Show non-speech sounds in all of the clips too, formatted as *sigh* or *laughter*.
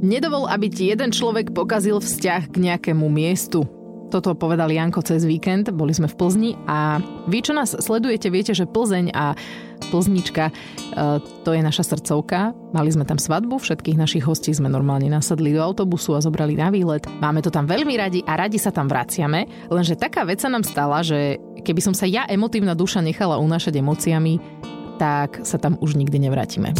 Nedovol, aby ti jeden človek pokazil vzťah k nejakému miestu. Toto povedal Janko cez víkend, boli sme v Plzni a vy, čo nás sledujete, viete, že Plzeň a Plznička, e, to je naša srdcovka. Mali sme tam svadbu, všetkých našich hostí sme normálne nasadli do autobusu a zobrali na výlet. Máme to tam veľmi radi a radi sa tam vraciame, lenže taká vec sa nám stala, že keby som sa ja emotívna duša nechala unášať emóciami, tak sa tam už nikdy nevrátime.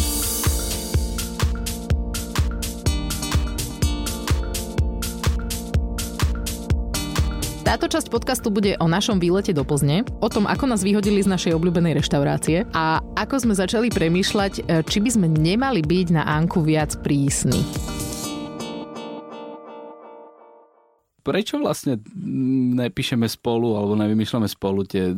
Táto časť podcastu bude o našom výlete do Plzne, o tom, ako nás vyhodili z našej obľúbenej reštaurácie a ako sme začali premýšľať, e, či by sme nemali byť na Anku viac prísni. prečo vlastne nepíšeme spolu alebo nevymýšľame spolu tie e,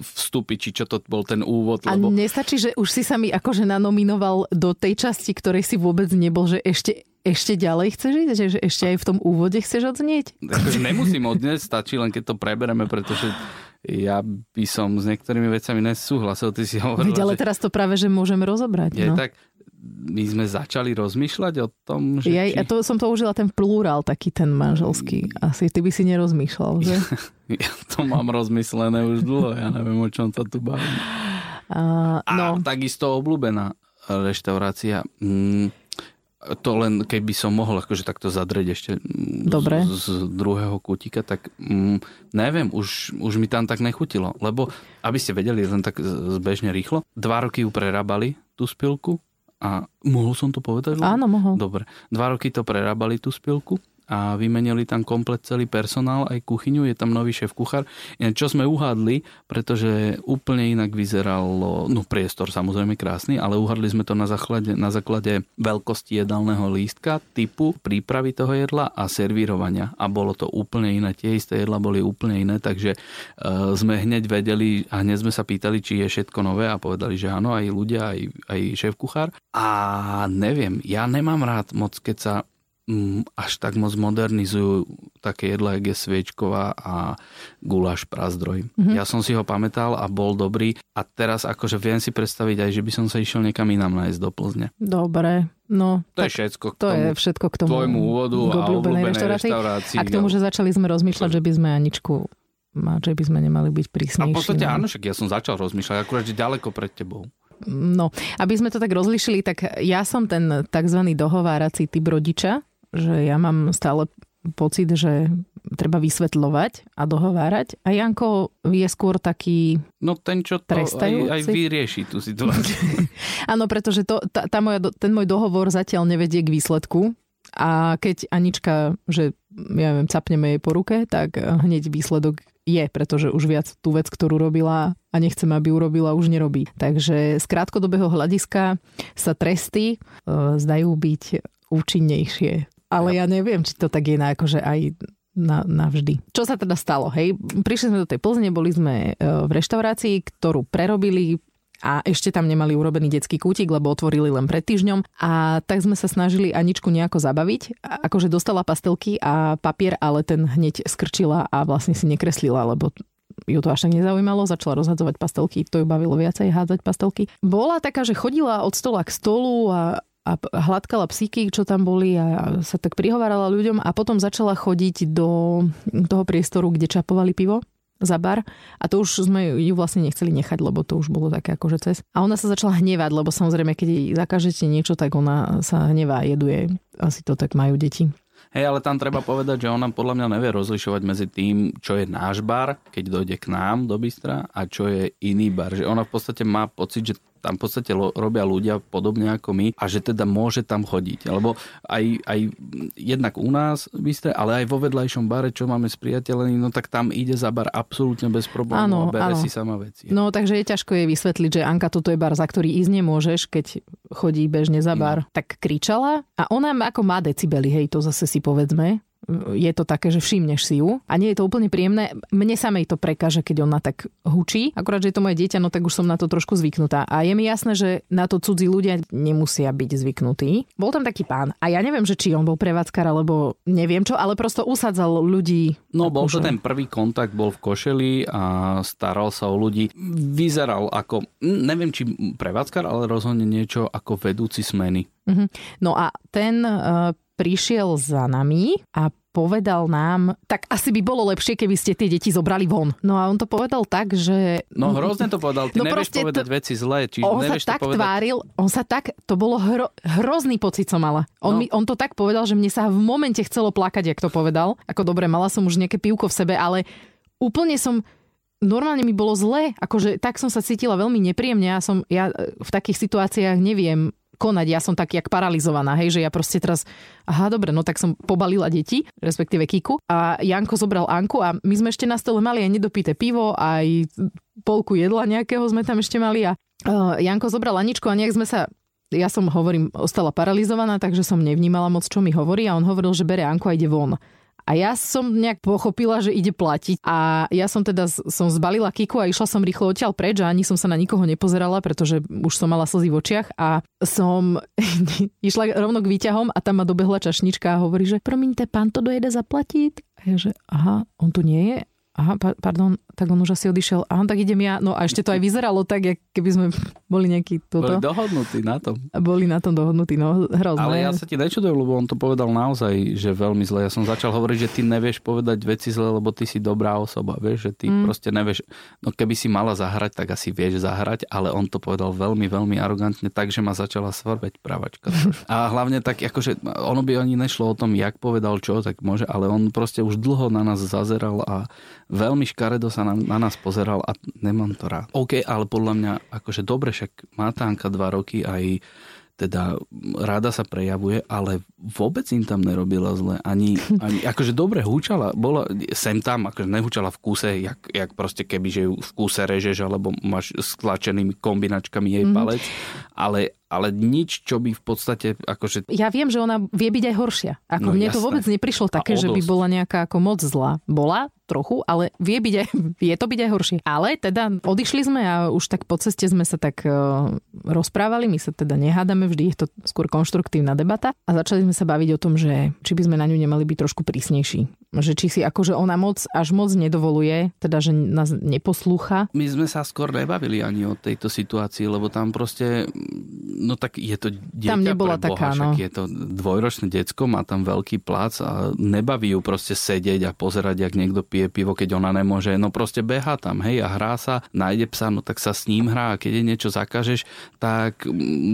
vstupy, či čo to bol ten úvod? Lebo... A nestačí, že už si sa mi akože nanominoval do tej časti, ktorej si vôbec nebol, že ešte ešte ďalej chceš ísť? Že ešte aj v tom úvode chceš odznieť? Takže nemusím odnieť, stačí len keď to prebereme, pretože ja by som s niektorými vecami nesúhlasil. Ty si hovoril, Veď, ale že... teraz to práve, že môžeme rozobrať. Je, no. tak my sme začali rozmýšľať o tom, že... Ja, či... to som použila ten plurál, taký ten manželský. Asi ty by si nerozmýšľal, že? *laughs* ja to mám rozmyslené už dlho, ja neviem, o čom to tu bavím. Uh, no. A takisto obľúbená reštaurácia. Mm, to len keby som mohol akože takto zadreť ešte Dobre. Z, z druhého kútika, tak mm, neviem, už, už mi tam tak nechutilo. Lebo, aby ste vedeli, len tak zbežne rýchlo, dva roky ju prerábali, tú spilku, a mohol som to povedať? Áno, mohol. Dobre. Dva roky to prerábali tú spilku a vymenili tam komplet celý personál, aj kuchyňu, je tam nový šéf kuchár. Čo sme uhádli, pretože úplne inak vyzeralo, no priestor samozrejme krásny, ale uhádli sme to na základe, na základe veľkosti jedálneho lístka, typu prípravy toho jedla a servírovania. A bolo to úplne iné, tie isté jedla boli úplne iné, takže uh, sme hneď vedeli a hneď sme sa pýtali, či je všetko nové a povedali, že áno, aj ľudia, aj, aj šéf kuchár. A neviem, ja nemám rád moc, keď sa až tak moc modernizujú také jedla, jak je sviečková a guláš prazdroj. Mm-hmm. Ja som si ho pamätal a bol dobrý a teraz akože viem si predstaviť aj, že by som sa išiel niekam inám nájsť do Plzne. Dobre, no. To je všetko k tomu, to je všetko k tomu tvojmu úvodu a obľúbenej reštaurácii. A k tomu, že začali sme rozmýšľať, že by sme Aničku že by sme nemali byť prísnejší. A v podstate no. áno, však ja som začal rozmýšľať, akurát, že ďaleko pred tebou. No, aby sme to tak rozlišili, tak ja som ten tzv. dohovárací typ rodiča, že ja mám stále pocit, že treba vysvetľovať a dohovárať. A Janko je skôr taký No ten, čo to aj, aj vyrieši tú situáciu. *laughs* Áno, pretože to, tá, tá moja, ten môj dohovor zatiaľ nevedie k výsledku. A keď Anička, že ja neviem, capneme jej po ruke, tak hneď výsledok je, pretože už viac tú vec, ktorú robila a nechcem, aby urobila, už nerobí. Takže z krátkodobého hľadiska sa tresty e, zdajú byť účinnejšie ale ja neviem, či to tak je na, akože aj na, navždy. Čo sa teda stalo? Hej, prišli sme do tej Plzne, boli sme e, v reštaurácii, ktorú prerobili a ešte tam nemali urobený detský kútik, lebo otvorili len pred týždňom. A tak sme sa snažili Aničku nejako zabaviť. Akože dostala pastelky a papier, ale ten hneď skrčila a vlastne si nekreslila, lebo ju to až tak nezaujímalo, začala rozhadzovať pastelky, to ju bavilo viacej hádzať pastelky. Bola taká, že chodila od stola k stolu a a hladkala psíky, čo tam boli a sa tak prihovárala ľuďom a potom začala chodiť do toho priestoru, kde čapovali pivo za bar a to už sme ju vlastne nechceli nechať, lebo to už bolo také akože cez. A ona sa začala hnevať, lebo samozrejme, keď jej zakážete niečo, tak ona sa hnevá, jeduje. Asi to tak majú deti. Hej, ale tam treba povedať, že ona podľa mňa nevie rozlišovať medzi tým, čo je náš bar, keď dojde k nám do Bystra a čo je iný bar. Že ona v podstate má pocit, že tam v podstate lo, robia ľudia podobne ako my a že teda môže tam chodiť. Lebo aj, aj jednak u nás v ale aj vo vedľajšom bare, čo máme spriateľený, no tak tam ide za bar absolútne bez problémov a bere áno. si sama veci. No takže je ťažko je vysvetliť, že Anka, toto je bar, za ktorý ísť nemôžeš, keď chodí bežne za bar. No. Tak kričala a ona ako má decibely, hej, to zase si povedzme, je to také, že všimneš si ju a nie je to úplne príjemné. Mne samej to prekáže, keď ona tak hučí. Akurát, že je to moje dieťa, no tak už som na to trošku zvyknutá. A je mi jasné, že na to cudzí ľudia nemusia byť zvyknutí. Bol tam taký pán a ja neviem, že či on bol prevádzkar alebo neviem čo, ale prosto usadzal ľudí. No bol to ten prvý kontakt, bol v košeli a staral sa o ľudí. Vyzeral ako, neviem či prevádzkar, ale rozhodne niečo ako vedúci smeny. Uh-huh. No a ten uh, prišiel za nami a povedal nám, tak asi by bolo lepšie, keby ste tie deti zobrali von. No a on to povedal tak, že... No hrozne to povedal, ty no nevieš povedať to... veci zlé. Čiže on nevieš sa tak povedať... tváril, on sa tak, to bolo hro, hrozný pocit som mala. On, no. mi, on to tak povedal, že mne sa v momente chcelo plakať, jak to povedal. Ako dobre, mala som už nejaké pivko v sebe, ale úplne som normálne mi bolo zlé, akože tak som sa cítila veľmi nepríjemne. Ja som, ja v takých situáciách neviem konať. Ja som tak jak paralizovaná, hej, že ja proste teraz, aha, dobre, no tak som pobalila deti, respektíve Kiku a Janko zobral Anku a my sme ešte na stole mali aj nedopité pivo, aj polku jedla nejakého sme tam ešte mali a uh, Janko zobral Aničku a nejak sme sa ja som, hovorím, ostala paralizovaná, takže som nevnímala moc, čo mi hovorí a on hovoril, že bere Anku a ide von. A ja som nejak pochopila, že ide platiť. A ja som teda som zbalila Kiku a išla som rýchlo odtiaľ preč a ani som sa na nikoho nepozerala, pretože už som mala slzy v očiach a som *laughs* išla rovno k výťahom a tam ma dobehla čašnička a hovorí, že promiňte, pán to dojede zaplatiť? A ja, že aha, on tu nie je? aha, pardon, tak on už asi odišiel, aha, tak idem ja. No a ešte to aj vyzeralo tak, keby sme boli nejaký toto. Boli dohodnutí na tom. Boli na tom dohodnutí, no hrozné. Ale ja sa ti nečudujem, lebo on to povedal naozaj, že veľmi zle. Ja som začal hovoriť, že ty nevieš povedať veci zle, lebo ty si dobrá osoba, vieš, že ty mm. proste nevieš, no keby si mala zahrať, tak asi vieš zahrať, ale on to povedal veľmi, veľmi arogantne, takže ma začala svrbeť pravačka. *laughs* a hlavne tak, akože ono by ani nešlo o tom, jak povedal čo, tak môže, ale on proste už dlho na nás zazeral a veľmi škaredo sa na, na nás pozeral a nemám to rád. OK, ale podľa mňa, akože dobre, však má Tánka dva roky aj teda rada sa prejavuje, ale vôbec im tam nerobila zle. Ani, *laughs* ani akože dobre húčala, bola sem tam, akože nehúčala v kúse, jak, jak proste keby, že ju v kúse režeš, alebo máš s tlačenými kombinačkami jej mhm. palec, mm-hmm. ale ale nič, čo by v podstate akože... Ja viem, že ona vie byť aj horšia. Ako no, mne jasné. to vôbec neprišlo také, že by bola nejaká ako moc zlá. Bola trochu, ale vie, byť aj, *laughs* vie to byť aj horšie. Ale teda odišli sme a už tak po ceste sme sa tak uh, rozprávali, my sa teda nehádame, vždy je to skôr konštruktívna debata a začali sme sa baviť o tom, že či by sme na ňu nemali byť trošku prísnejší. Že či si akože ona moc, až moc nedovoluje, teda že nás neposlúcha. My sme sa skôr nebavili ani o tejto situácii, lebo tam proste No tak je to dieťa tam nebola pre Boha, taká, no. je to dvojročné decko, má tam veľký plac a nebaví ju proste sedieť a pozerať, jak niekto pije pivo, keď ona nemôže. No proste beha tam, hej, a hrá sa, nájde psa, no tak sa s ním hrá a keď je niečo zakažeš, tak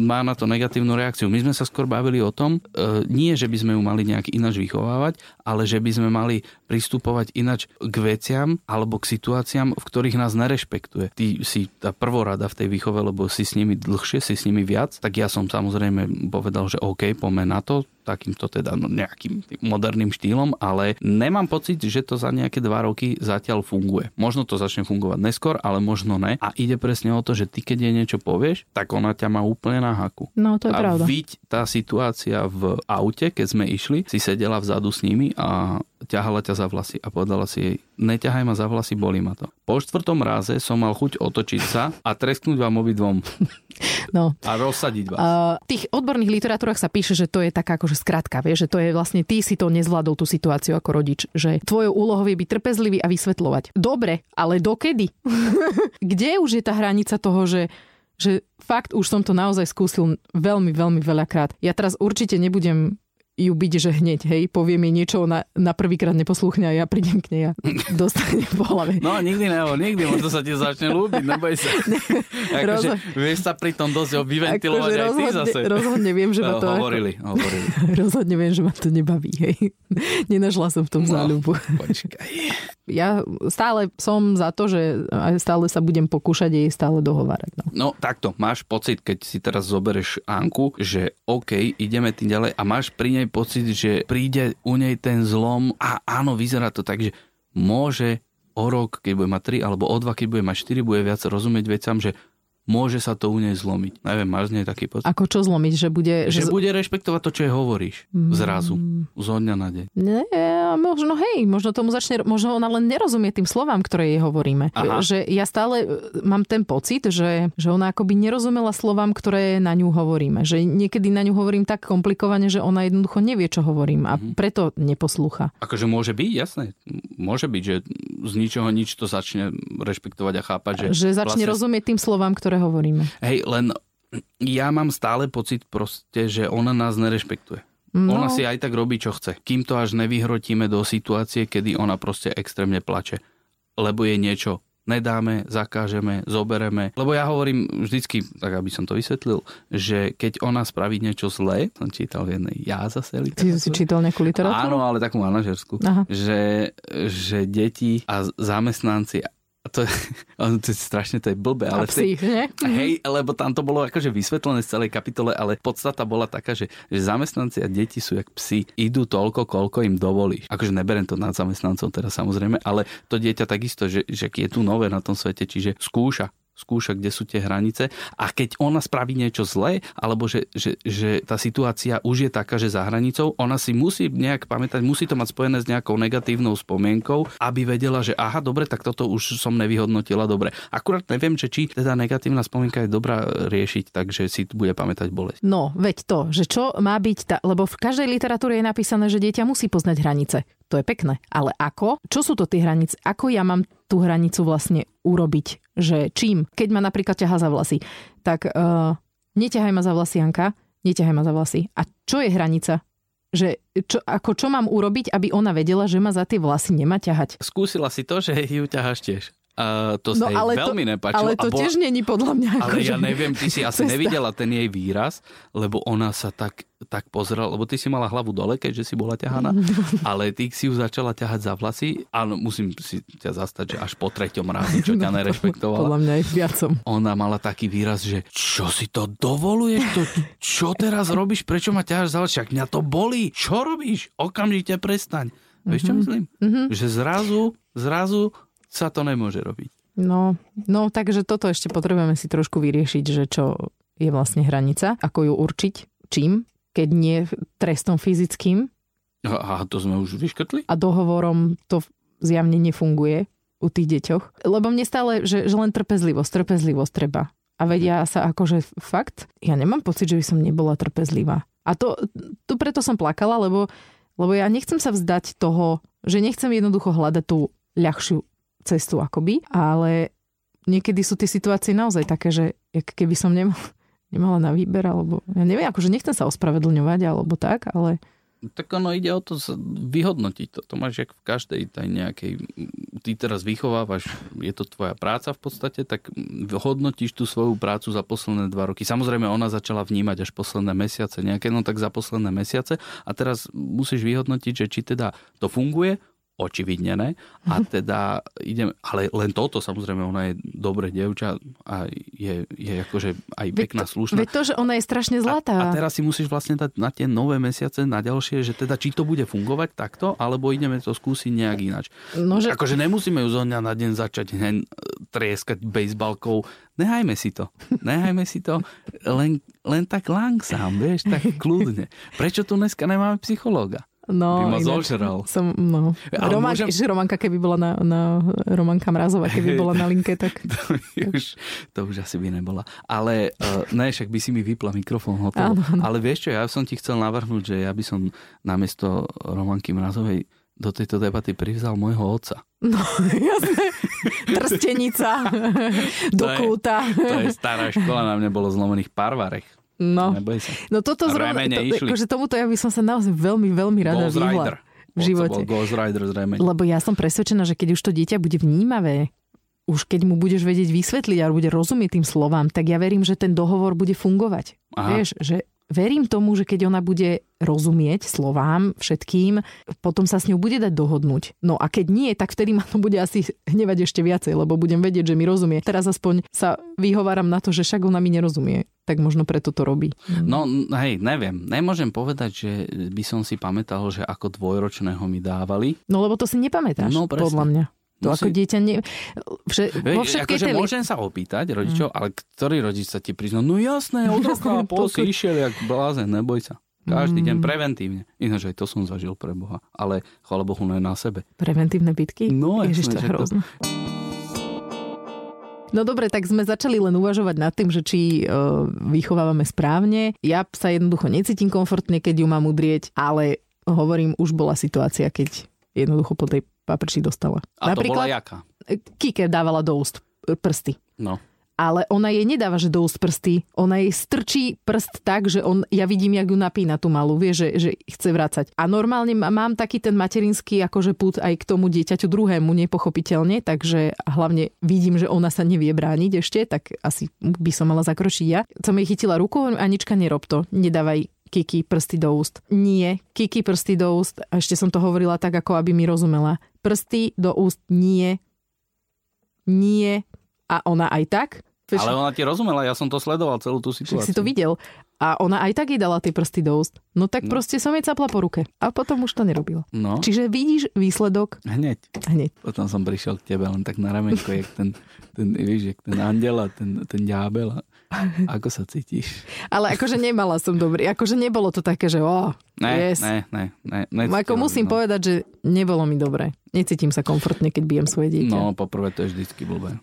má na to negatívnu reakciu. My sme sa skôr bavili o tom, e, nie, že by sme ju mali nejak ináč vychovávať, ale že by sme mali pristupovať ináč k veciam alebo k situáciám, v ktorých nás nerešpektuje. Ty si tá prvorada v tej výchove, lebo si s nimi dlhšie, si s nimi viac, tak ja som samozrejme povedal, že OK, poďme na to, takýmto teda no, nejakým moderným štýlom, ale nemám pocit, že to za nejaké dva roky zatiaľ funguje. Možno to začne fungovať neskôr, ale možno ne. A ide presne o to, že ty keď jej niečo povieš, tak ona ťa má úplne na haku. No to je a pravda. Viď tá situácia v aute, keď sme išli, si sedela vzadu s nimi a ťahala ťa za vlasy a povedala si jej, neťahaj ma za vlasy, boli ma to. Po štvrtom ráze som mal chuť otočiť sa a tresknúť vám obidvom. No. A rozsadiť vás. Uh, v tých odborných literatúrach sa píše, že to je taká akože skratka, vieš, že to je vlastne ty si to nezvládol tú situáciu ako rodič, že tvojou úlohou je byť trpezlivý a vysvetľovať. Dobre, ale dokedy? *laughs* Kde už je tá hranica toho, že že fakt už som to naozaj skúsil veľmi, veľmi veľakrát. Ja teraz určite nebudem ju byť, že hneď, hej, povie mi niečo, na, na prvýkrát neposlúchne a ja prídem k nej a *laughs* dostane po hlave. No nikdy neho, nikdy, možno sa ti začne ľúbiť, neboj sa. *laughs* akože, Rozho- vieš sa pri tom dosť vyventilovať akože aj ty zase. Rozhodne viem, že ma to... *laughs* Hovorili, ako... hovorili. rozhodne viem, že ma to nebaví, hej. Nenašla som v tom no, záľubu. Počkaj. Ja stále som za to, že stále sa budem pokúšať jej stále dohovárať. No. no takto, máš pocit, keď si teraz zobereš Anku, že OK, ideme tým ďalej a máš pri nej pocit, že príde u nej ten zlom a áno, vyzerá to tak, že môže o rok, keď bude mať 3 alebo o 2, keď bude mať 4, bude viac rozumieť vecam, že môže sa to u nej zlomiť. Neviem, máš z nej taký pocit? Ako čo zlomiť? Že bude... Že, že bude rešpektovať to, čo jej hovoríš. Zrazu. Zo dňa na deň. Nie, možno hej, možno tomu začne, možno ona len nerozumie tým slovám, ktoré jej hovoríme. Aha. Že ja stále e, mám ten pocit, že, že ona akoby nerozumela slovám, ktoré na ňu hovoríme. Že niekedy na ňu hovorím tak komplikovane, že ona jednoducho nevie, čo hovorím a mm-hmm. preto neposlúcha. Akože môže byť, jasné. Môže byť, že z ničoho nič to začne rešpektovať a chápať. Že, že začne vlastne... rozumieť tým slovám, ktoré hovoríme. Hej, len ja mám stále pocit proste, že ona nás nerešpektuje. No. Ona si aj tak robí, čo chce. Kým to až nevyhrotíme do situácie, kedy ona proste extrémne plače. Lebo je niečo nedáme, zakážeme, zobereme. Lebo ja hovorím vždycky, tak aby som to vysvetlil, že keď ona spraví niečo zlé, som čítal v jednej ja zase literatúru. Ty si čítal nejakú literatúru? Áno, ale takú manažerskú. Že, že deti a zamestnanci to, *laughs* to je strašne to je blbé. Ale psi, tej, hej, lebo tam to bolo akože vysvetlené z celej kapitole, ale podstata bola taká, že, že zamestnanci a deti sú jak psi. Idú toľko, koľko im dovolíš. Akože neberiem to nad zamestnancom teraz samozrejme, ale to dieťa takisto, že, že je tu nové na tom svete, čiže skúša skúša, kde sú tie hranice a keď ona spraví niečo zlé, alebo že, že, že tá situácia už je taká, že za hranicou, ona si musí nejak pamätať, musí to mať spojené s nejakou negatívnou spomienkou, aby vedela, že aha, dobre, tak toto už som nevyhodnotila dobre. Akurát neviem, že či teda negatívna spomienka je dobrá riešiť, takže si bude pamätať bolesť. No, veď to, že čo má byť, tá, lebo v každej literatúre je napísané, že dieťa musí poznať hranice to je pekné. Ale ako? Čo sú to tie hranice? Ako ja mám tú hranicu vlastne urobiť? Že čím? Keď ma napríklad ťaha za vlasy, tak uh, neťahaj ma za vlasy, Janka, neťahaj ma za vlasy. A čo je hranica? Že čo, ako čo mám urobiť, aby ona vedela, že ma za tie vlasy nemá ťahať? Skúsila si to, že ju ťaháš tiež. Uh, to no, sa ale jej veľmi to, nepáčilo. Ale to bola... tiež není podľa mňa. Ale ja neviem, ty si *laughs* asi cesta. nevidela ten jej výraz, lebo ona sa tak, tak pozrela, lebo ty si mala hlavu dole, keďže si bola ťahaná, *laughs* ale ty si ju začala ťahať za vlasy. Áno, musím si ťa zastať, že až po treťom raze, čo ťa *laughs* no, nerešpektovala. Podľa mňa aj viacom. Ona mala taký výraz, že čo si to dovoluješ? To, čo teraz robíš? Prečo ma ťaháš za vlasy? Však mňa to bolí. Čo robíš? Okamžite prestaň. Vieš, čo mhm. myslím? Mm-hmm. Že zrazu, zrazu sa to nemôže robiť. No, no takže toto ešte potrebujeme si trošku vyriešiť, že čo je vlastne hranica, ako ju určiť, čím, keď nie trestom fyzickým. A, a to sme už vyškrtli? A dohovorom to zjavne nefunguje u tých deťoch. Lebo mne stále, že, že len trpezlivosť, trpezlivosť treba. A vedia sa akože fakt, ja nemám pocit, že by som nebola trpezlivá. A to, to preto som plakala, lebo, lebo ja nechcem sa vzdať toho, že nechcem jednoducho hľadať tú ľahšiu cestu akoby, ale niekedy sú tie situácie naozaj také, že keby som nemal, *laughs* nemala na výber, alebo ja neviem, akože nechcem sa ospravedlňovať alebo tak, ale... Tak ono ide o to vyhodnotiť to. To máš jak v každej tej nejakej... Ty teraz vychovávaš, je to tvoja práca v podstate, tak hodnotíš tú svoju prácu za posledné dva roky. Samozrejme, ona začala vnímať až posledné mesiace nejaké, no tak za posledné mesiace. A teraz musíš vyhodnotiť, že či teda to funguje, očividnené. ne. A teda idem, ale len toto, samozrejme, ona je dobré dievča a je, je akože aj pekná, slušná. Veď to, že ona je strašne zlatá. A, a teraz si musíš vlastne dať na tie nové mesiace, na ďalšie, že teda či to bude fungovať takto, alebo ideme to skúsiť nejak ináč. No, že... Akože nemusíme ju zo dňa na deň začať hen trieskať bejsbalkou. Nehajme si to. Nehajme si to len, len tak langsám, vieš, tak kľudne. Prečo tu dneska nemáme psychológa? No, by ma zožral. Som, no. Roman, môžem... Romanka, keby bola na, na Romanka Mrazová, keby bola na linke, tak... *laughs* to, už, to už asi by nebola. Ale uh, ne, však by si mi vypla mikrofón hotovo. Áno, áno. Ale vieš čo, ja som ti chcel navrhnúť, že ja by som namiesto Romanky Mrazovej do tejto debaty privzal môjho otca. No, *laughs* jasné. Trstenica. *laughs* do to kúta. Je, to je stará škola, na mne bolo zlomených parvarech. No, no toto zrovna, to, akože tomuto ja by som sa naozaj veľmi, veľmi rada vyhla v živote. Ghost Rider zrejme. Lebo ja som presvedčená, že keď už to dieťa bude vnímavé, už keď mu budeš vedieť vysvetliť a bude rozumieť tým slovám, tak ja verím, že ten dohovor bude fungovať. Aha. Vieš, že verím tomu, že keď ona bude rozumieť slovám všetkým, potom sa s ňou bude dať dohodnúť. No a keď nie, tak vtedy ma to bude asi hnevať ešte viacej, lebo budem vedieť, že mi rozumie. Teraz aspoň sa vyhováram na to, že však ona mi nerozumie. Tak možno preto to robí. No hej, neviem. Nemôžem povedať, že by som si pamätal, že ako dvojročného mi dávali. No lebo to si nepamätáš, no, podľa mňa. To Musí- ako dieťa ne... Vše... Vo akože tej... môžem sa opýtať rodičov, ale ktorý rodič sa ti prizná? No jasné, od *laughs* roka a pol si išiel jak blázen, neboj sa. Každý Mm. deň preventívne. Ináč aj to som zažil pre Boha. Ale chvála Bohu, no je na sebe. Preventívne bitky? No, Ježiš, to je že to- hrozné. No dobre, tak sme začali len uvažovať nad tým, že či uh, vychovávame správne. Ja sa jednoducho necítim komfortne, keď ju mám udrieť, ale hovorím, už bola situácia, keď jednoducho po tej paprči dostala. A to bola jaká? Kike dávala do úst prsty. No. Ale ona jej nedáva, že do prsty. Ona jej strčí prst tak, že on, ja vidím, jak ju napína tú malú, vie, že, že chce vrácať. A normálne má- mám taký ten materinský akože put aj k tomu dieťaťu druhému, nepochopiteľne, takže hlavne vidím, že ona sa nevie brániť ešte, tak asi by som mala zakročiť ja. Som jej chytila ruku, Anička, nerob to, nedávaj Kiki prsty do úst. Nie, Kiki prsty do úst. A ešte som to hovorila tak, ako aby mi rozumela. Prsty do úst nie. Nie. A ona aj tak. Ale ona ti rozumela, ja som to sledoval, celú tú však situáciu. si to videl. A ona aj tak jej dala tie prsty do úst. No tak No. proste som jej capla po ruke. A potom už to nerobila. No, Čiže vidíš výsledok hneď. hneď. Potom som prišiel k tebe len tak na ramenko, jak ten, ten, vieš, jak ten andel a ten, ten ďábel. Ako sa cítiš? Ale akože nemala som dobrý. Akože nebolo to také, že oh, Ne, yes. ne, ne, ne, ne Ako musím no. povedať, že nebolo mi dobre. Necítim sa komfortne, keď bijem svoje dieťa. No, poprvé to je vždycky blbé.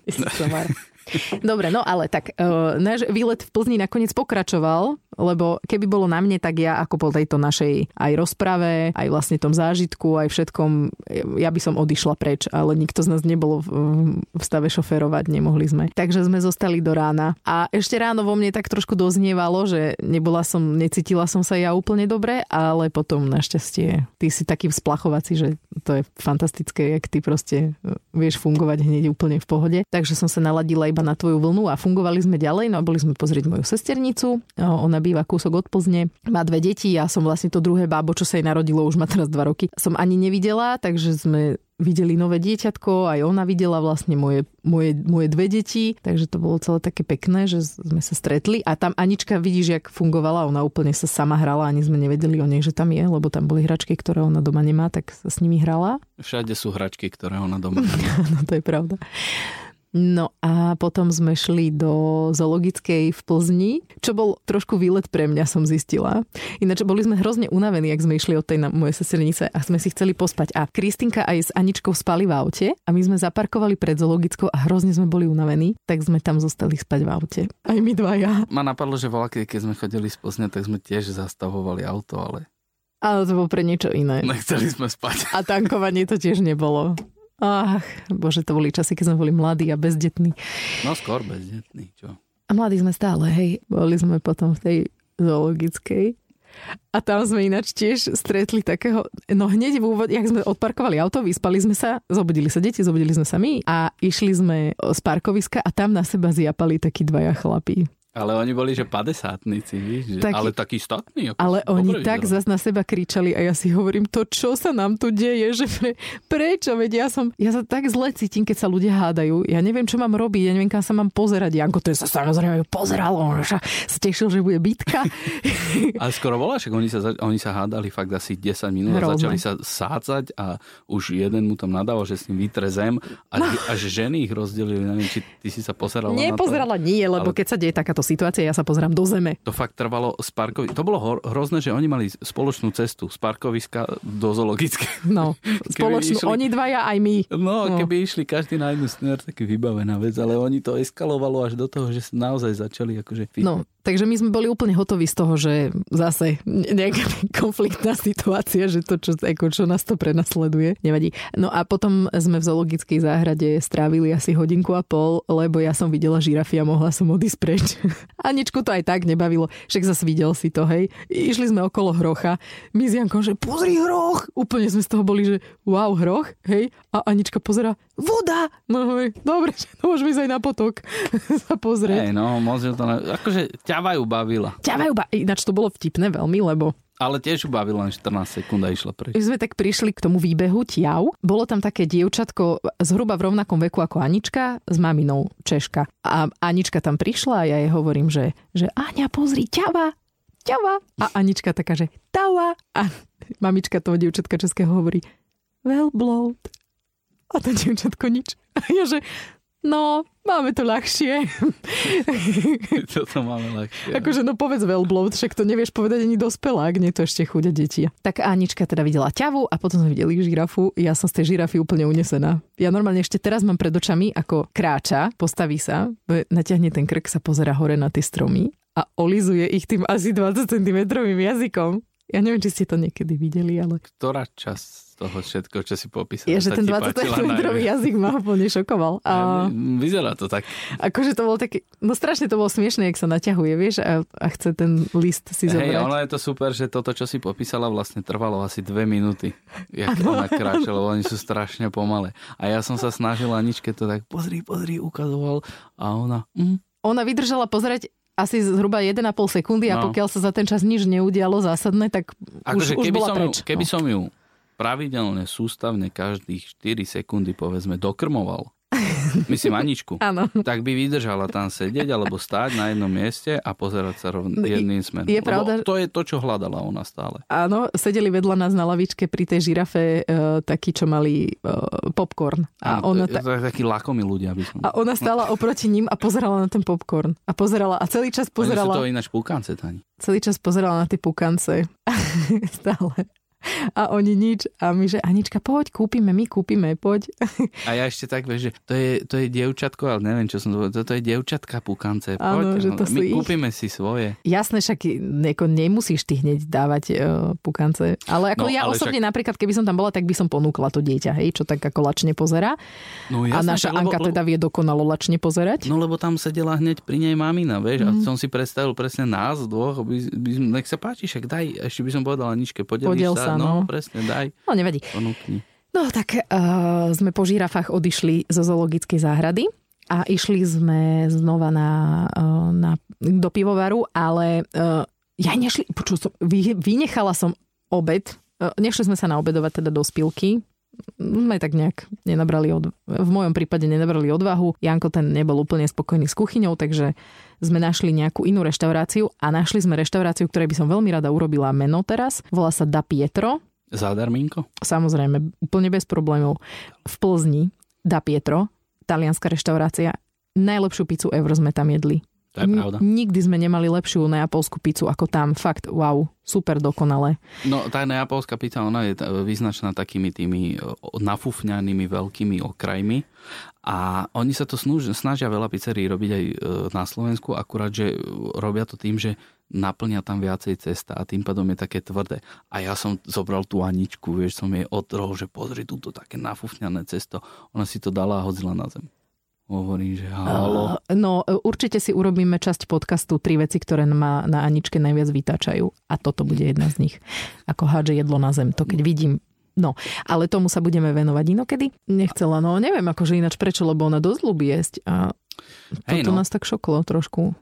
Dobre, no ale tak uh, náš výlet v Plzni nakoniec pokračoval, lebo keby bolo na mne, tak ja ako po tejto našej aj rozprave, aj vlastne tom zážitku, aj všetkom, ja by som odišla preč, ale nikto z nás nebol v, v stave šoférovať, nemohli sme. Takže sme zostali do rána. A ešte ráno vo mne tak trošku doznievalo, že nebola som, necítila som sa ja úplne dobre, ale potom našťastie ty si taký splachovací, že to je fantastické, jak ty proste e, vieš fungovať hneď úplne v pohode. Takže som sa naladila iba na tvoju vlnu a fungovali sme ďalej. No a boli sme pozrieť moju sesternicu. Ona býva kúsok od Plzne. Má dve deti. Ja som vlastne to druhé bábo, čo sa jej narodilo, už má teraz dva roky. Som ani nevidela, takže sme videli nové dieťatko, aj ona videla vlastne moje, moje, moje dve deti, takže to bolo celé také pekné, že sme sa stretli a tam Anička vidíš, jak fungovala, ona úplne sa sama hrala, ani sme nevedeli o nej, že tam je, lebo tam boli hračky, ktoré ona doma nemá, tak sa s nimi hrala. Všade sú hračky, ktoré ona doma má. *laughs* No to je pravda. No a potom sme šli do zoologickej v Plzni, čo bol trošku výlet pre mňa, som zistila. Ináč boli sme hrozne unavení, ak sme išli od tej na mojej sesternice a sme si chceli pospať. A Kristinka aj s Aničkou spali v aute a my sme zaparkovali pred zoologickou a hrozne sme boli unavení, tak sme tam zostali spať v aute. Aj my dvaja. Ma napadlo, že voľa, keď sme chodili z Plzne, tak sme tiež zastavovali auto, ale Ale to bolo pre niečo iné. nechceli sme spať. A tankovanie to tiež nebolo. Ach, bože, to boli časy, keď sme boli mladí a bezdetní. No skôr bezdetný, čo? A mladí sme stále, hej. Boli sme potom v tej zoologickej. A tam sme ináč tiež stretli takého, no hneď v úvod, jak sme odparkovali auto, vyspali sme sa, zobudili sa deti, zobudili sme sa my a išli sme z parkoviska a tam na seba zjapali takí dvaja chlapí. Ale oni boli, že 50 víš, že, Taký- ale taký statný. Ako Ale oni tak vyzerali. zas na seba kričali a ja si hovorím, to čo sa nám tu deje, že pre, prečo, veď ja som, ja sa tak zle cítim, keď sa ľudia hádajú, ja neviem, čo mám robiť, ja neviem, kam sa mám pozerať, Janko, to je sa samozrejme pozeral, on sa tešil, že bude bitka. *laughs* Ale skoro bola, však oni sa, oni sa hádali fakt asi 10 minút a začali sa sácať a už jeden mu tam nadával, že s ním vytre zem a no. až ženy ich rozdelili. Neviem, či ty si sa pozerala na to. Nepozerala nie, lebo Ale- keď sa deje takáto situácia, ja sa pozerám do zeme. To fakt trvalo z parkovi... To bolo hor- hrozné, že oni mali spoločnú cestu z parkoviska do zoologického. No, *laughs* spoločnú, išli- oni dvaja aj my. No, No. keby išli každý na jednu smer, tak je vybavená vec, ale oni to eskalovalo až do toho, že naozaj začali akože... No, takže my sme boli úplne hotoví z toho, že zase nejaká konfliktná situácia, že to, čo, ako, čo nás to prenasleduje, nevadí. No a potom sme v zoologickej záhrade strávili asi hodinku a pol, lebo ja som videla žirafy a mohla som odísť preč. *laughs* Aničku to aj tak nebavilo, však zase videl si to, hej. Išli sme okolo hrocha, my s Jankom, že pozri hroch! Úplne sme z toho boli, že wow, hroch, hej. A Anička pozera, voda! No hej, dobre, že no, môžeme ísť aj na potok *laughs* sa pozrieť. Hej, no, ju to... Na... Akože ťava ju bavila. ťavajú ba- Ináč to bolo vtipné veľmi, lebo Ale tiež ju bavila len 14 sekúnd a išla preč. my sme tak prišli k tomu výbehu ťav. Bolo tam také dievčatko zhruba v rovnakom veku ako Anička s maminou Češka. A Anička tam prišla a ja jej hovorím, že, že Aňa, pozri, ťava, ťava. A Anička taká, že tava. A *laughs* mamička toho dievčatka českého hovorí, well blowed. A to dievčatko nič. A ja že, no, máme to ľahšie. *laughs* Toto máme ľahšie. Akože no povedz veľblod, však to nevieš povedať ani dospelák, nie to ešte chude deti. Tak Anička teda videla ťavu a potom sme videli žirafu. Ja som z tej žirafy úplne unesená. Ja normálne ešte teraz mám pred očami, ako kráča, postaví sa, natiahne ten krk, sa pozera hore na tie stromy a olizuje ich tým asi 20 cm jazykom. Ja neviem, či ste to niekedy videli, ale... Ktorá časť toho všetko, čo si popísal? Je, že ten 20 cm *laughs* jazyk ma úplne šokoval. A... Vyzerá to tak. Akože to bol taký... No strašne to bolo smiešné, jak sa naťahuje, vieš, a, a chce ten list si zobrať. Hej, ono je to super, že toto, čo si popísala, vlastne trvalo asi dve minúty. Jak ano. ona kráčala, lebo oni sú strašne pomalé. A ja som sa snažil Aničke to tak pozri, pozri, ukazoval a ona... Mm. Ona vydržala pozerať asi zhruba 1,5 sekundy a no. pokiaľ sa za ten čas nič neudialo zásadné, tak už, už keby bola som preč. Ju, keby no. som ju pravidelne, sústavne každých 4 sekundy povedzme dokrmoval, myslím Aničku, *laughs* ano. tak by vydržala tam sedieť alebo stáť na jednom mieste a pozerať sa rovn- jedným smerom. Je pravda, to je to, čo hľadala ona stále. Áno, sedeli vedľa nás na lavičke pri tej žirafe uh, takí, čo mali uh, popcorn. A áno, ona ta... takí lakomí ľudia. By som... A ona stála oproti ním a pozerala na ten popcorn. A pozerala a celý čas pozerala... Oni sú to ináč púkance, Tani. Celý čas pozerala na tie púkance. *laughs* stále a oni nič. A my, že Anička, poď, kúpime, my kúpime, poď. A ja ešte tak, vieš, že to je, to je dievčatko, ale neviem, čo som to toto je dievčatka pukance, poď, Áno, že to my ich... kúpime si svoje. Jasné, však neko, nemusíš ty hneď dávať uh, pukance. Ale ako no, ja ale osobne však... napríklad, keby som tam bola, tak by som ponúkla to dieťa, hej, čo tak ako lačne pozera. No, jasné, a naša lebo, Anka lebo, teda vie dokonalo lačne pozerať. No lebo tam sedela hneď pri nej mamina, vieš, mm. a mhm. som si predstavil presne nás dvoch, by, by, nech sa páči, však daj, ešte by som povedala Aničke, podeliš Podiel sa, sa no, presne, daj. No, nevadí. Ponúkni. No, tak uh, sme po žirafách odišli zo zoologickej záhrady a išli sme znova na, uh, na, do pivovaru, ale uh, ja nešli, počul som, vy, vynechala som obed, uh, nešli sme sa naobedovať teda do spilky, sme tak nejak nenabrali, od, v mojom prípade nenabrali odvahu. Janko ten nebol úplne spokojný s kuchyňou, takže sme našli nejakú inú reštauráciu a našli sme reštauráciu, ktorej by som veľmi rada urobila meno teraz. Volá sa Da Pietro Zadarminko? Samozrejme, úplne bez problémov. V Plzni, Da Pietro, talianská reštaurácia, najlepšiu pizzu ever sme tam jedli. To je pravda. Nikdy sme nemali lepšiu neapolskú pizzu ako tam. Fakt, wow, super dokonale. No tá neapolská pizza, ona je vyznačená takými tými nafúfňanými veľkými okrajmi a oni sa to snažia veľa pizzerií robiť aj e, na Slovensku, akurát, že robia to tým, že naplňa tam viacej cesta a tým pádom je také tvrdé. A ja som zobral tú Aničku, vieš, som jej odrohol, že pozri túto také nafúfňané cesto. Ona si to dala a hodila na zem. Hovorím, že halo. Uh, no, určite si urobíme časť podcastu tri veci, ktoré ma na Aničke najviac vytáčajú. A toto bude jedna z nich. Ako hádže jedlo na zem. To keď vidím No, ale tomu sa budeme venovať inokedy. Nechcela, no neviem akože ináč prečo, lebo ona dosť ľubí jesť. A toto no. nás tak šoklo trošku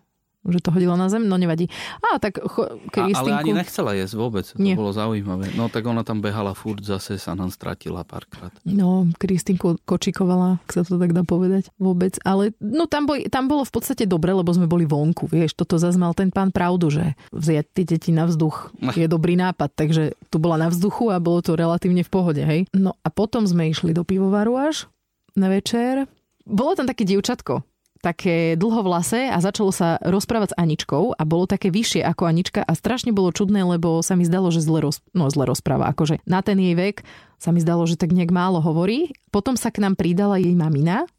že to hodila na zem, no nevadí. Á, tak cho, Kristinku... Ale ani nechcela jesť vôbec, to Nie. bolo zaujímavé. No tak ona tam behala furt, zase sa nám stratila párkrát. No, Kristinku kočikovala, ak sa to tak dá povedať, vôbec. Ale no tam, bol, tam bolo v podstate dobre, lebo sme boli vonku, vieš, toto zase mal ten pán pravdu, že vziať tie deti na vzduch *laughs* je dobrý nápad, takže tu bola na vzduchu a bolo to relatívne v pohode, hej. No a potom sme išli do pivovaru až na večer. Bolo tam také dievčatko, také dlhovlase a začalo sa rozprávať s Aničkou a bolo také vyššie ako Anička a strašne bolo čudné, lebo sa mi zdalo, že zle, roz, no, zle rozpráva. Akože na ten jej vek sa mi zdalo, že tak nejak málo hovorí. Potom sa k nám pridala jej mamina,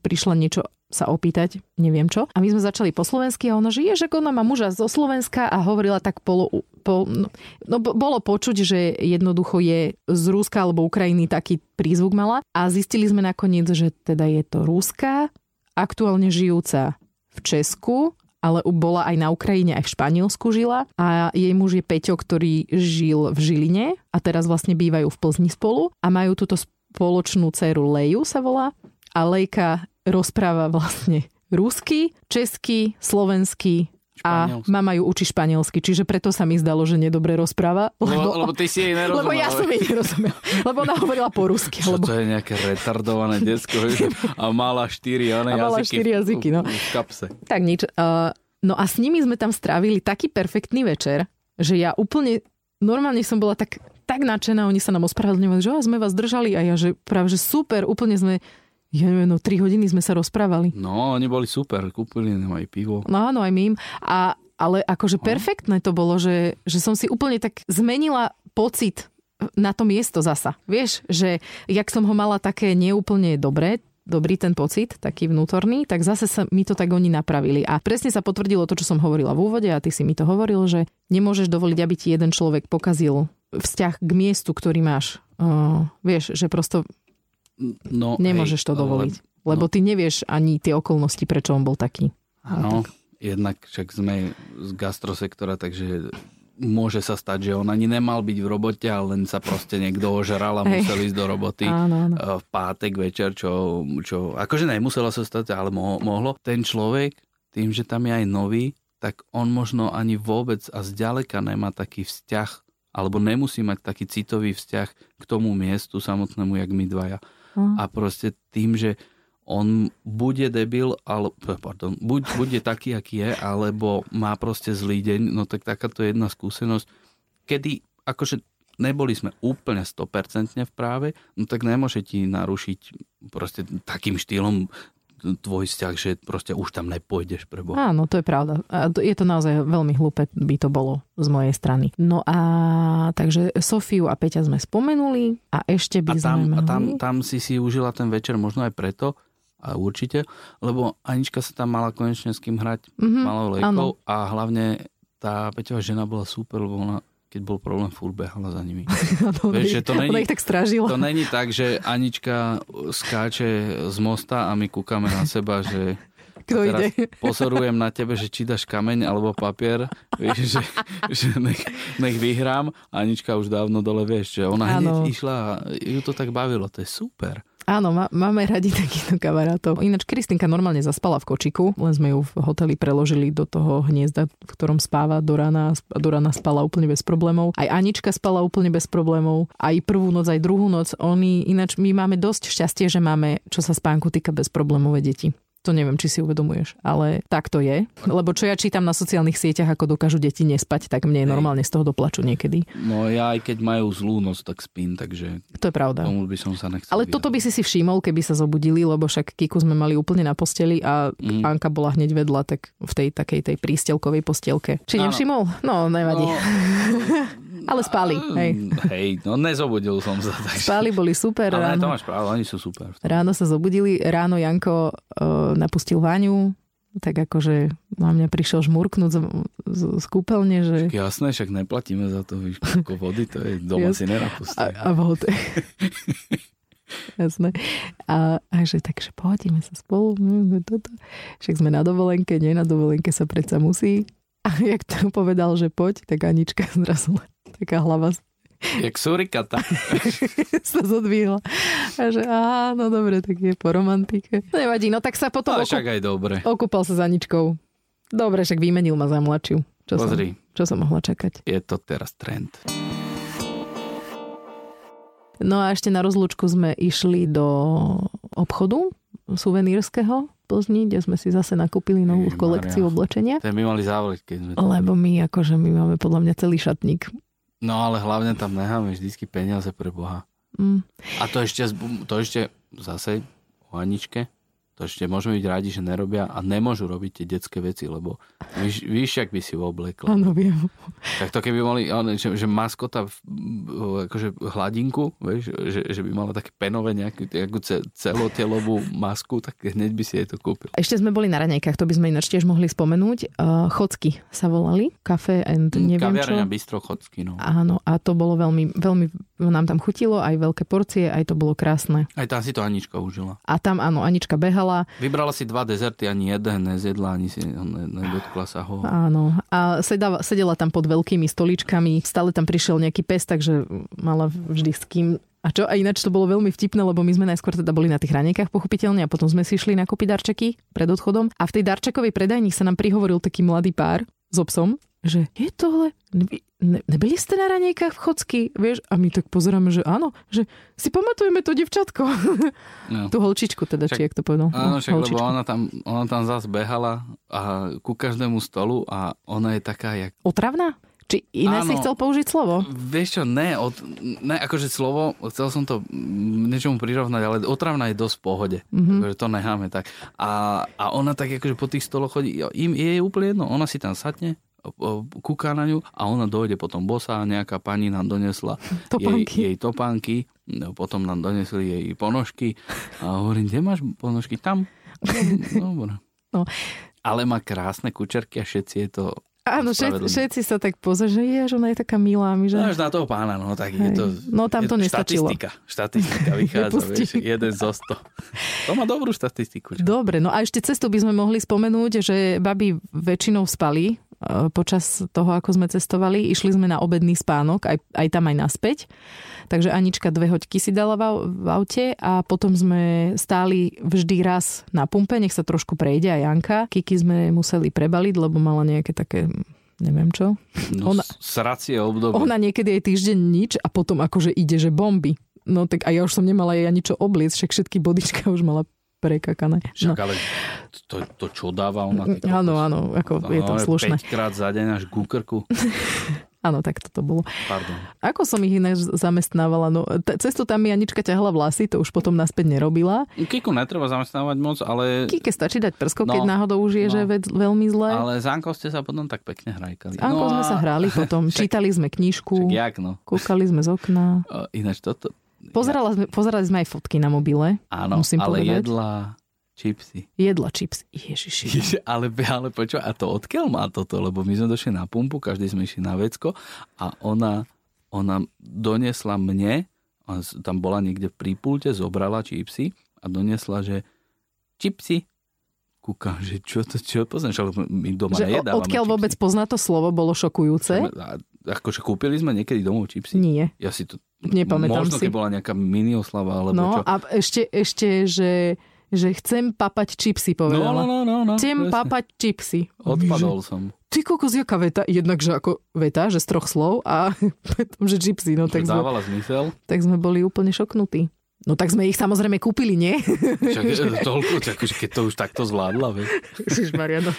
prišla niečo sa opýtať, neviem čo. A my sme začali po slovensky a ona, že je, že ona má muža zo Slovenska a hovorila tak polo, po, no, no, bolo počuť, že jednoducho je z Rúska alebo Ukrajiny taký prízvuk mala a zistili sme nakoniec, že teda je to Rúska aktuálne žijúca v Česku, ale bola aj na Ukrajine, aj v Španielsku žila. A jej muž je Peťo, ktorý žil v Žiline a teraz vlastne bývajú v Plzni spolu a majú túto spoločnú dceru Leju sa volá. A Lejka rozpráva vlastne rusky, česky, slovensky, a mama ju učí španielsky, čiže preto sa mi zdalo, že nedobre rozpráva. Lebo, lebo, lebo ty si jej nerozumel. Lebo ja som jej nerozumel. Lebo ona hovorila po rusky. Čo lebo... to je nejaké retardované detsko? a mala štyri one a mala jazyky, štyri jazyky no. v kapse. Tak nič. Uh, no a s nimi sme tam strávili taký perfektný večer, že ja úplne, normálne som bola tak tak nadšená, oni sa nám ospravedlňovali, že sme vás držali a ja, že práve, že super, úplne sme ja neviem, no 3 hodiny sme sa rozprávali. No, oni boli super, kúpili nám aj pivo. No áno, aj mým. A, ale akože no. perfektné to bolo, že, že som si úplne tak zmenila pocit na to miesto zasa. Vieš, že jak som ho mala také neúplne dobré, dobrý ten pocit, taký vnútorný, tak zase sa mi to tak oni napravili. A presne sa potvrdilo to, čo som hovorila v úvode a ty si mi to hovoril, že nemôžeš dovoliť, aby ti jeden človek pokazil vzťah k miestu, ktorý máš. Uh, vieš, že prosto no, nemôžeš hej, to dovoliť. Le, lebo no. ty nevieš ani tie okolnosti, prečo on bol taký. Áno, jednak však sme z gastrosektora, takže môže sa stať, že on ani nemal byť v robote, ale len sa proste niekto ožral a musel ísť do roboty áno, áno. v pátek večer, čo, čo akože nemuselo sa stať, ale mo- mohlo. Ten človek, tým, že tam je aj nový, tak on možno ani vôbec a zďaleka nemá taký vzťah, alebo nemusí mať taký citový vzťah k tomu miestu samotnému, jak my dvaja. A proste tým, že on bude debil, ale, pardon, buď bude taký, aký je, alebo má proste zlý deň, no tak takáto jedna skúsenosť, kedy akože neboli sme úplne 100% v práve, no tak nemôže ti narušiť proste takým štýlom tvoj vzťah, že proste už tam nepôjdeš pre Boha. Áno, to je pravda. Je to naozaj veľmi hlúpe, by to bolo z mojej strany. No a takže Sofiu a Peťa sme spomenuli a ešte by a tam, sme mali... A tam, tam si si užila ten večer možno aj preto, a určite, lebo Anička sa tam mala konečne s kým hrať, mm-hmm, malou lejkou a hlavne tá Peťová žena bola super, lebo ona keď bol problém, furt behala za nimi. ano, *laughs* Vieš, že to není, tak strážila. To není tak, že Anička skáče z mosta a my kúkame na seba, že *laughs* kto ide. *laughs* Pozorujem na tebe, že či dáš kameň alebo papier, vieš, že, že nech, nech vyhrám. Anička už dávno dole, vieš, že ona ano. hneď išla a ju to tak bavilo, to je super. Áno, má, máme radi takýchto kamarátov. Ináč Kristinka normálne zaspala v kočiku, len sme ju v hoteli preložili do toho hniezda, v ktorom spáva do rána. Do rána spala úplne bez problémov. Aj Anička spala úplne bez problémov. Aj prvú noc, aj druhú noc. Oni, ináč my máme dosť šťastie, že máme, čo sa spánku týka, bez problémové deti. To neviem, či si uvedomuješ, ale tak to je. Lebo čo ja čítam na sociálnych sieťach, ako dokážu deti nespať, tak mne je normálne z toho doplaču niekedy. No ja aj keď majú zlú noc, tak spím, takže... To je pravda. Tomu by som sa nechcel Ale toto by si si všimol, keby sa zobudili, lebo však Kiku sme mali úplne na posteli a mm. Anka bola hneď vedľa, tak v tej takej tej prístelkovej postielke. Či nevšimol? No, nevadí. No, Ale spali, hej. Hej, no nezobudil som sa. Takže... Spali, boli super. Ale ráno. to máš pravdu, oni sú super. Ráno sa zobudili, ráno Janko uh, napustil Váňu, tak akože na mňa prišiel žmurknúť z, z, z kúpeľne, že... Však jasné, však neplatíme za to, víš, vody, to je doma si nenapustí. A, a vody. *laughs* Jasné. A, a že takže pohodíme sa spolu. Toto. Však sme na dovolenke, nie na dovolenke sa predsa musí. A jak to povedal, že poď, tak Anička *laughs* zrazu taká hlava Jak surikata. *laughs* sa zodvihla. A že áno, dobre, tak je po romantike. Nevadí, no tak sa potom... Ale však aj dobre. Okúpal sa za Aničkou. Dobre, však vymenil ma za mladšiu. Čo Pozri. Som, čo som mohla čakať? Je to teraz trend. No a ešte na rozlúčku sme išli do obchodu suvenírskeho Plzni, kde sme si zase nakúpili novú Ej, kolekciu Maria. oblečenia. To my mali závoliť, keď sme... Lebo my, akože my máme podľa mňa celý šatník. No ale hlavne tam necháme vždycky peniaze pre Boha. Mm. A to ešte, to ešte zase o Aničke, to ešte môžeme byť radi, že nerobia a nemôžu robiť tie detské veci, lebo víš, víš jak by si ho oblekla. Áno, viem. Tak to keby mali, že, že maskota akože hladinku, vieš, že, že by mala také penové nejakú, nejakú celotelovú masku, tak hneď by si jej to kúpil. Ešte sme boli na ranejkách, to by sme ináč tiež mohli spomenúť. Uh, chocky sa volali, kafe and mm, neviem Kaviareňa čo. Bistro Chocky, no. Áno, a to bolo veľmi, veľmi nám tam chutilo, aj veľké porcie, aj to bolo krásne. Aj tam si to Anička užila. A tam áno, Anička behala vybrala. Vybrala si dva dezerty, ani jeden nezjedla, ani si nedotkla sa ho. Áno. A sedela, sedela tam pod veľkými stoličkami, stále tam prišiel nejaký pes, takže mala vždy s kým a čo? A ináč to bolo veľmi vtipné, lebo my sme najskôr teda boli na tých ranejkách pochopiteľne a potom sme si išli nakúpiť darčeky pred odchodom. A v tej darčekovej predajni sa nám prihovoril taký mladý pár s obsom, že je tohle, ne, nebyli ste na ranejkách v Chocky, vieš? A my tak pozeráme, že áno, že si pamatujeme to devčatko. *laughs* No. Tú holčičku teda, však, či jak to povedal. Áno, však, lebo ona tam, ona tam zase behala a ku každému stolu a ona je taká, jak... Otravná? Či iné Áno. si chcel použiť slovo? Vieš čo, ne, od, ne, akože slovo, chcel som to niečomu prirovnať, ale otravná je dosť v pohode. Mm-hmm. Akože to necháme tak. A, a ona tak akože po tých stoloch chodí, im je úplne jedno, ona si tam satne, kúká na ňu a ona dojde potom bosá, nejaká pani nám donesla *laughs* Topánky. jej, jej topánky, no, potom nám donesli jej ponožky a hovorím, kde máš ponožky? Tam. *laughs* No. No. Ale má krásne kučerky a všetci je to Áno, všetci, všetci sa tak pozrie, že je, že ona je taká milá. My, že... No až na toho pána, no tak je Hej. to... No, tam je to nestačilo. Štatistika, štatistika vychádza, vieš, jeden zo sto. To má dobrú štatistiku. Čo? Dobre, no a ešte cestu by sme mohli spomenúť, že baby väčšinou spali počas toho, ako sme cestovali. Išli sme na obedný spánok, aj, aj tam aj naspäť. Takže Anička dve hoďky si dala v, au- v aute a potom sme stáli vždy raz na pumpe, nech sa trošku prejde aj Janka. Kiki sme museli prebaliť, lebo mala nejaké také neviem čo. No, ona- sracie obdobie. Ona niekedy aj týždeň nič a potom akože ide, že bomby. No tak a ja už som nemala jej ani čo obliec, však všetky bodička už mala prekakané. Však No. ale to, to čo dáva ona? Áno, áno, ako je to No, slušné. 5 krát za deň až ku krku. *laughs* Áno, tak toto bolo. Pardon. Ako som ich ináč zamestnávala? No, t- cestu tam mi Anička ťahala vlasy, to už potom naspäť nerobila. Kiku netreba zamestnávať moc, ale, Kike stačí dať prsko, No, keď náhodou už je, no. že vec- veľmi zlé. ale s Ankou ste sa potom tak pekne hrajkali. Anko sme sa hrali potom, *laughs* však- čítali sme Však knižku, jak no? kúkali sme z okna. *laughs* Ináč toto... Pozerala sme, pozerali sme aj fotky na mobile. Áno, musím ale povedať. jedla čipsy. Jedla chips. Ježiši. Ježe, *laughs* ale, ale počúvaj, a to odkiaľ má toto? Lebo my sme došli na pumpu, každý sme išli na vecko a ona, ona donesla mne, tam bola niekde pri pulte, zobrala čipsy a donesla, že čipsy. Kúkam, že čo to, čo poznáš, ale my doma Že nejedávame odkiaľ čipsy. vôbec pozná to slovo, bolo šokujúce. Akože kúpili sme niekedy domov čipsy? Nie. Ja si to... Nepamätám možno, si. keď bola nejaká mini oslava, alebo No čo. a ešte, ešte že, že chcem papať čipsy, No, povedala. no, no, no, no. Chcem presne. papať čipsy. Odpadol som. Ty kokos, jaká veta? Jednak, že ako veta, že z troch slov a *laughs* potom, že čipsy. No tak sme, dávala zmysel. tak sme boli úplne šoknutí. No tak sme ich samozrejme kúpili, nie? Však toľko, tak, akože keď to už takto zvládla, vieš. Ježišmaria, no.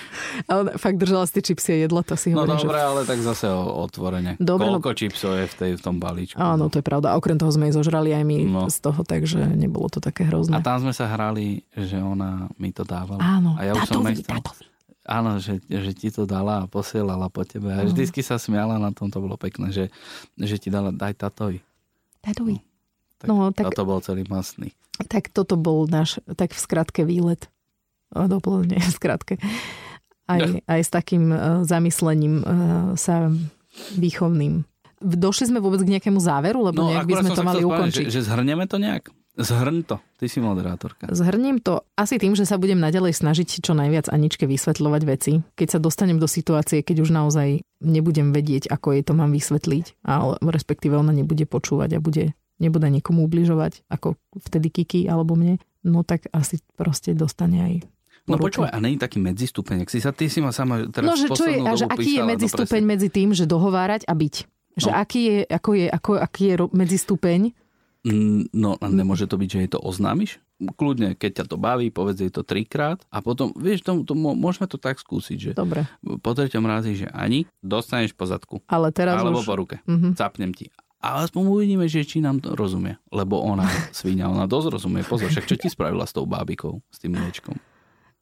Ale fakt držala si tie čipsy a jedla to si No hovorím, dobre, ale tak zase otvorene. Dobre, no- Koľko čipsov je v, tej, v tom balíčku? že... Áno, to je pravda. A okrem toho sme jej zožrali aj my No. z toho, takže nebolo to také A hrozné. tam sme sa hrali, že ona mi to dávala. Áno, a ja už som nechcel. tátovi. Áno, že, že ti to dala a posielala po tebe. A vždycky sa smiala na tom, to bolo pekné, že, že ti dala, daj tatovi. Tátovi. Tak, No, tak- Toto bol celý masný. Tak toto bol náš, tak v skratke výlet. Doplne, *laughs* v skratke. Aj, aj s takým e, zamyslením e, sa výchovným. Došli sme vôbec k nejakému záveru, lebo No, nejak by sme to mali ukončiť. Že, že zhrneme to nejak? Zhrň to. Ty si moderátorka. Zhrním to asi tým, že sa budem naďalej snažiť čo najviac Aničke vysvetľovať veci. Keď sa dostanem do situácie, keď už naozaj nebudem vedieť, ako jej to mám vysvetliť, ale respektíve ona nebude počúvať a bude, nebude nikomu ubližovať, ako vtedy Kiki alebo mne, no tak asi proste dostane aj No počúvaj, a není taký medzistupeň, ak si sa, ty si ma sama teraz No, že čo je, a že aký je písala, no medzistupeň presne. medzi tým, že dohovárať a byť? Že No. aký je, ako je, ako, aký je medzistupeň? Mm, No a nemôže to byť, že jej to oznámiš? Kľudne, keď ťa to baví, povedz jej to trikrát a potom, vieš, to, to, mo- môžeme to tak skúsiť, že Dobre, po treťom razi, že ani dostaneš po zadku, ale teraz alebo už... po ruke, Mhm. capnem ti. A aspoň uvidíme, že či nám to rozumie. Lebo ona, *laughs* svíňa, ona dosť rozumie. Pozor, však čo ti spravila s tou bábikou, s tým mliečkom?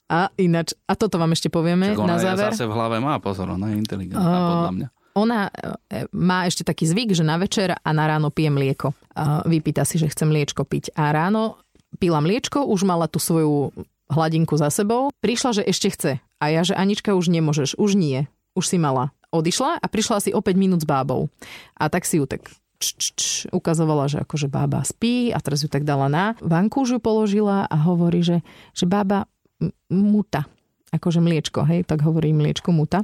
A ináč, a toto vám ešte povieme ona na záver. zase v hlave má, pozor, ona je inteligentná A- podľa mňa. Ona e, má ešte taký zvyk, že na večer a na ráno pije mlieko. A vypýta si, že chce mliečko piť. A ráno pila mliečko, už mala tú svoju hladinku za sebou. Prišla, že ešte chce. A ja, že Anička, už nemôžeš, už nie. Už si mala. Odišla a prišla si o 5 minút s bábou. A tak si ju tak č, č, č, ukazovala, že akože bába spí a teraz ju tak dala na. Ju položila a hovorí, že, že bába muta. Akože mliečko, hej, tak hovorí mliečko muta.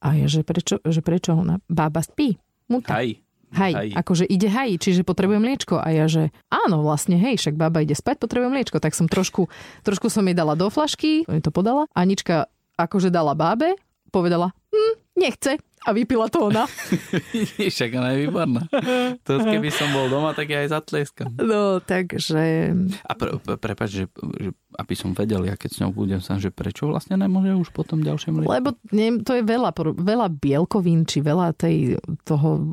A je, že prečo, že prečo ona? Bába spí. Muta. Haj. Hej, Haj. akože ide haj, čiže potrebuje mliečko. A ja, že áno, vlastne hej, však baba ide spať, potrebuje mliečko. Tak som trošku, trošku som jej dala do flašky, jej to podala. Anička akože dala bábe, povedala, hm, nechce a vypila to ona. *laughs* Však ona je výborná. To keby som bol doma, tak ja aj zatleskam. No, takže... A pre, pre, prepáč, že, že aby som vedel, ja keď s ňou budem sa, že prečo vlastne nemôže už potom ďalšie mlieko? Lebo neviem, to je veľa, veľa bielkovín, či veľa tej, toho...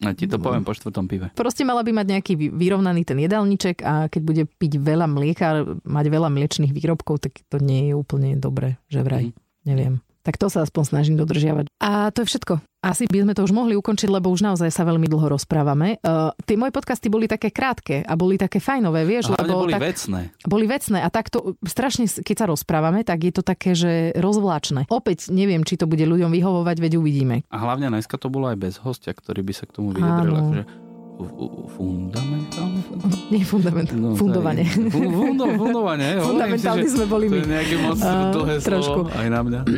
Ja ti to poviem po štvrtom pive. Proste mala by mať nejaký vyrovnaný ten jedálniček a keď bude piť veľa mlieka, mať veľa mliečných výrobkov, tak to nie je úplne dobre, že vraj. Mm. Neviem. Tak to sa aspoň snažím dodržiavať. A to je všetko. Asi by sme to už mohli ukončiť, lebo už naozaj sa veľmi dlho rozprávame. Uh, tie moje podcasty boli také krátke a boli také fajnové, vieš? A lebo boli tak, vecné. Boli vecné a takto strašne, keď sa rozprávame, tak je to také, že rozvláčne. Opäť neviem, či to bude ľuďom vyhovovať, veď uvidíme. A hlavne dneska to bolo aj bez hostia, ktorý by sa k tomu vyjadril. Akože fundamentálne? Nie fundamentálne, no, fundovanie. Fundo, *laughs* fundovanie. Fundamentálne sme boli my. To je nejaké moc uh, dlhé trošku. slovo aj na mňa. *laughs*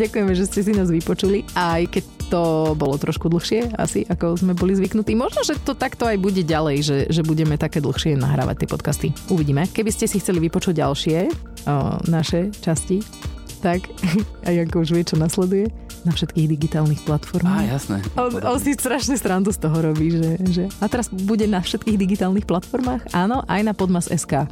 Ďakujeme, že ste si nás vypočuli, aj keď to bolo trošku dlhšie, asi ako sme boli zvyknutí. Možno, že to takto aj bude ďalej, že, že budeme také dlhšie nahrávať tie podcasty. Uvidíme. Keby ste si chceli vypočuť ďalšie o, naše časti, tak *laughs* a Janko už vie, čo nasleduje na všetkých digitálnych platformách. Á, jasné. On, on si strašne strandu z toho robí, že, že... A teraz bude na všetkých digitálnych platformách? Áno, aj na Podmas.sk.